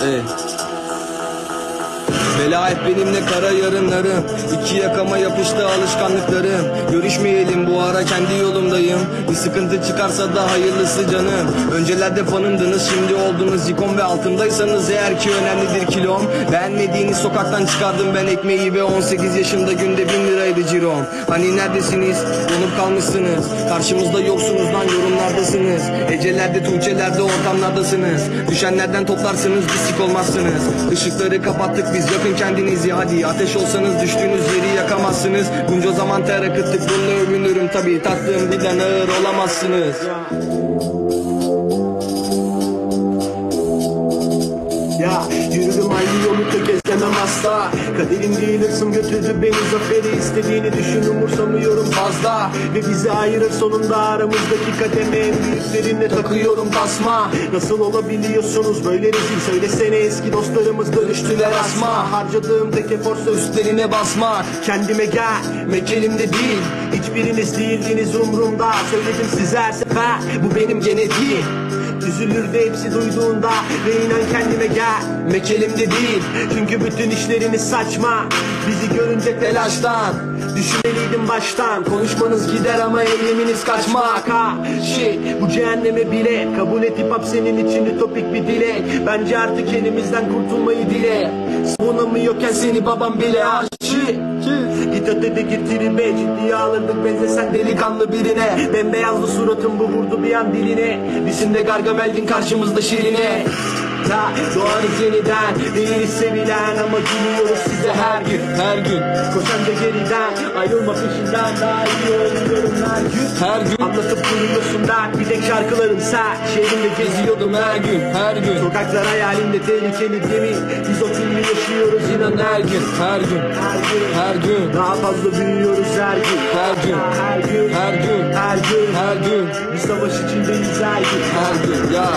哎。Bela hep benimle kara yarınlarım. İki yakama yapıştı alışkanlıklarım. Görüşmeyelim bu ara kendi yolumdayım. Bir sıkıntı çıkarsa da hayırlısı canım. Öncelerde fanımdınız şimdi oldunuz. İkon Ve altındaysanız eğer ki önemlidir kilom. Beğenmediğiniz sokaktan çıkardım ben ekmeği Ve 18 yaşımda günde bin liraydı cirom. Hani neredesiniz? Donup kalmışsınız. Karşımızda yoksunuz lan yorumlardasınız. Ecelerde tuğçelerde ortamlardasınız. Düşenlerden toplarsınız bisik olmazsınız. Işıkları kapattık biz yakın kendinizi hadi Ateş olsanız düştüğünüz yeri yakamazsınız. Bunca zaman ter akıttık bununla övünürüm. Tabi Tatlım birden ağır olamazsınız tökezlemem asla. Kaderim değil götürdü beni zaferi. İstediğini düşün umursamıyorum fazla. Ve bizi ayırır sonunda aramızdaki kademe. En takıyorum tasma. Nasıl olabiliyorsunuz? Böyle rezil. Söylesene eski dostlarımız dönüştüler asma. Harcadığım tek eforsa Üstlerine basmak Kendime gel, mekelimde değil. Hiçbiriniz değildiniz umrumda. Söyledim size her sefer, bu benim gene değil Üzülürdü hepsi duyduğunda. Ve inan kendime gel, mekelimde değil. Çünkü bütün işleriniz saçma. Bizi görünce telaştan. Düşünmeliydim baştan. Konuşmanız gider ama eyleminiz kaçmak. Ha Şey bu cehenneme bile. Kabul et hip hop senin için ütopik bir dilek. Bence artık elimizden kurtulmayı dile. Savunamıyorken seni babam bile aşık Git ötede getirme ciddiye alırdık benzesen delikanlı birine. Bembeyazlı suratın bu vurdu bir an diline. Bizim de Gargamel'din karşımızda şirine Ya doğarız yeniden değiliz sevilen ama gülüyoruz size her gün Her gün. Koşanca geriden ayrılma peşinden daha iyi oluyorum her gün Her gün Anlatıp duruyorsun dert bir tek şarkıların sen Şehrimde geziyordum her gün her gün Sokaklar hayalimde tehlikeli demin Biz o filmi yaşıyoruz inan her gün her gün Her gün her gün daha fazla büyüyoruz her gün Her gün. Her gün Her gün. Her gün her gün Bir savaş içindeyiz her gün her gün ya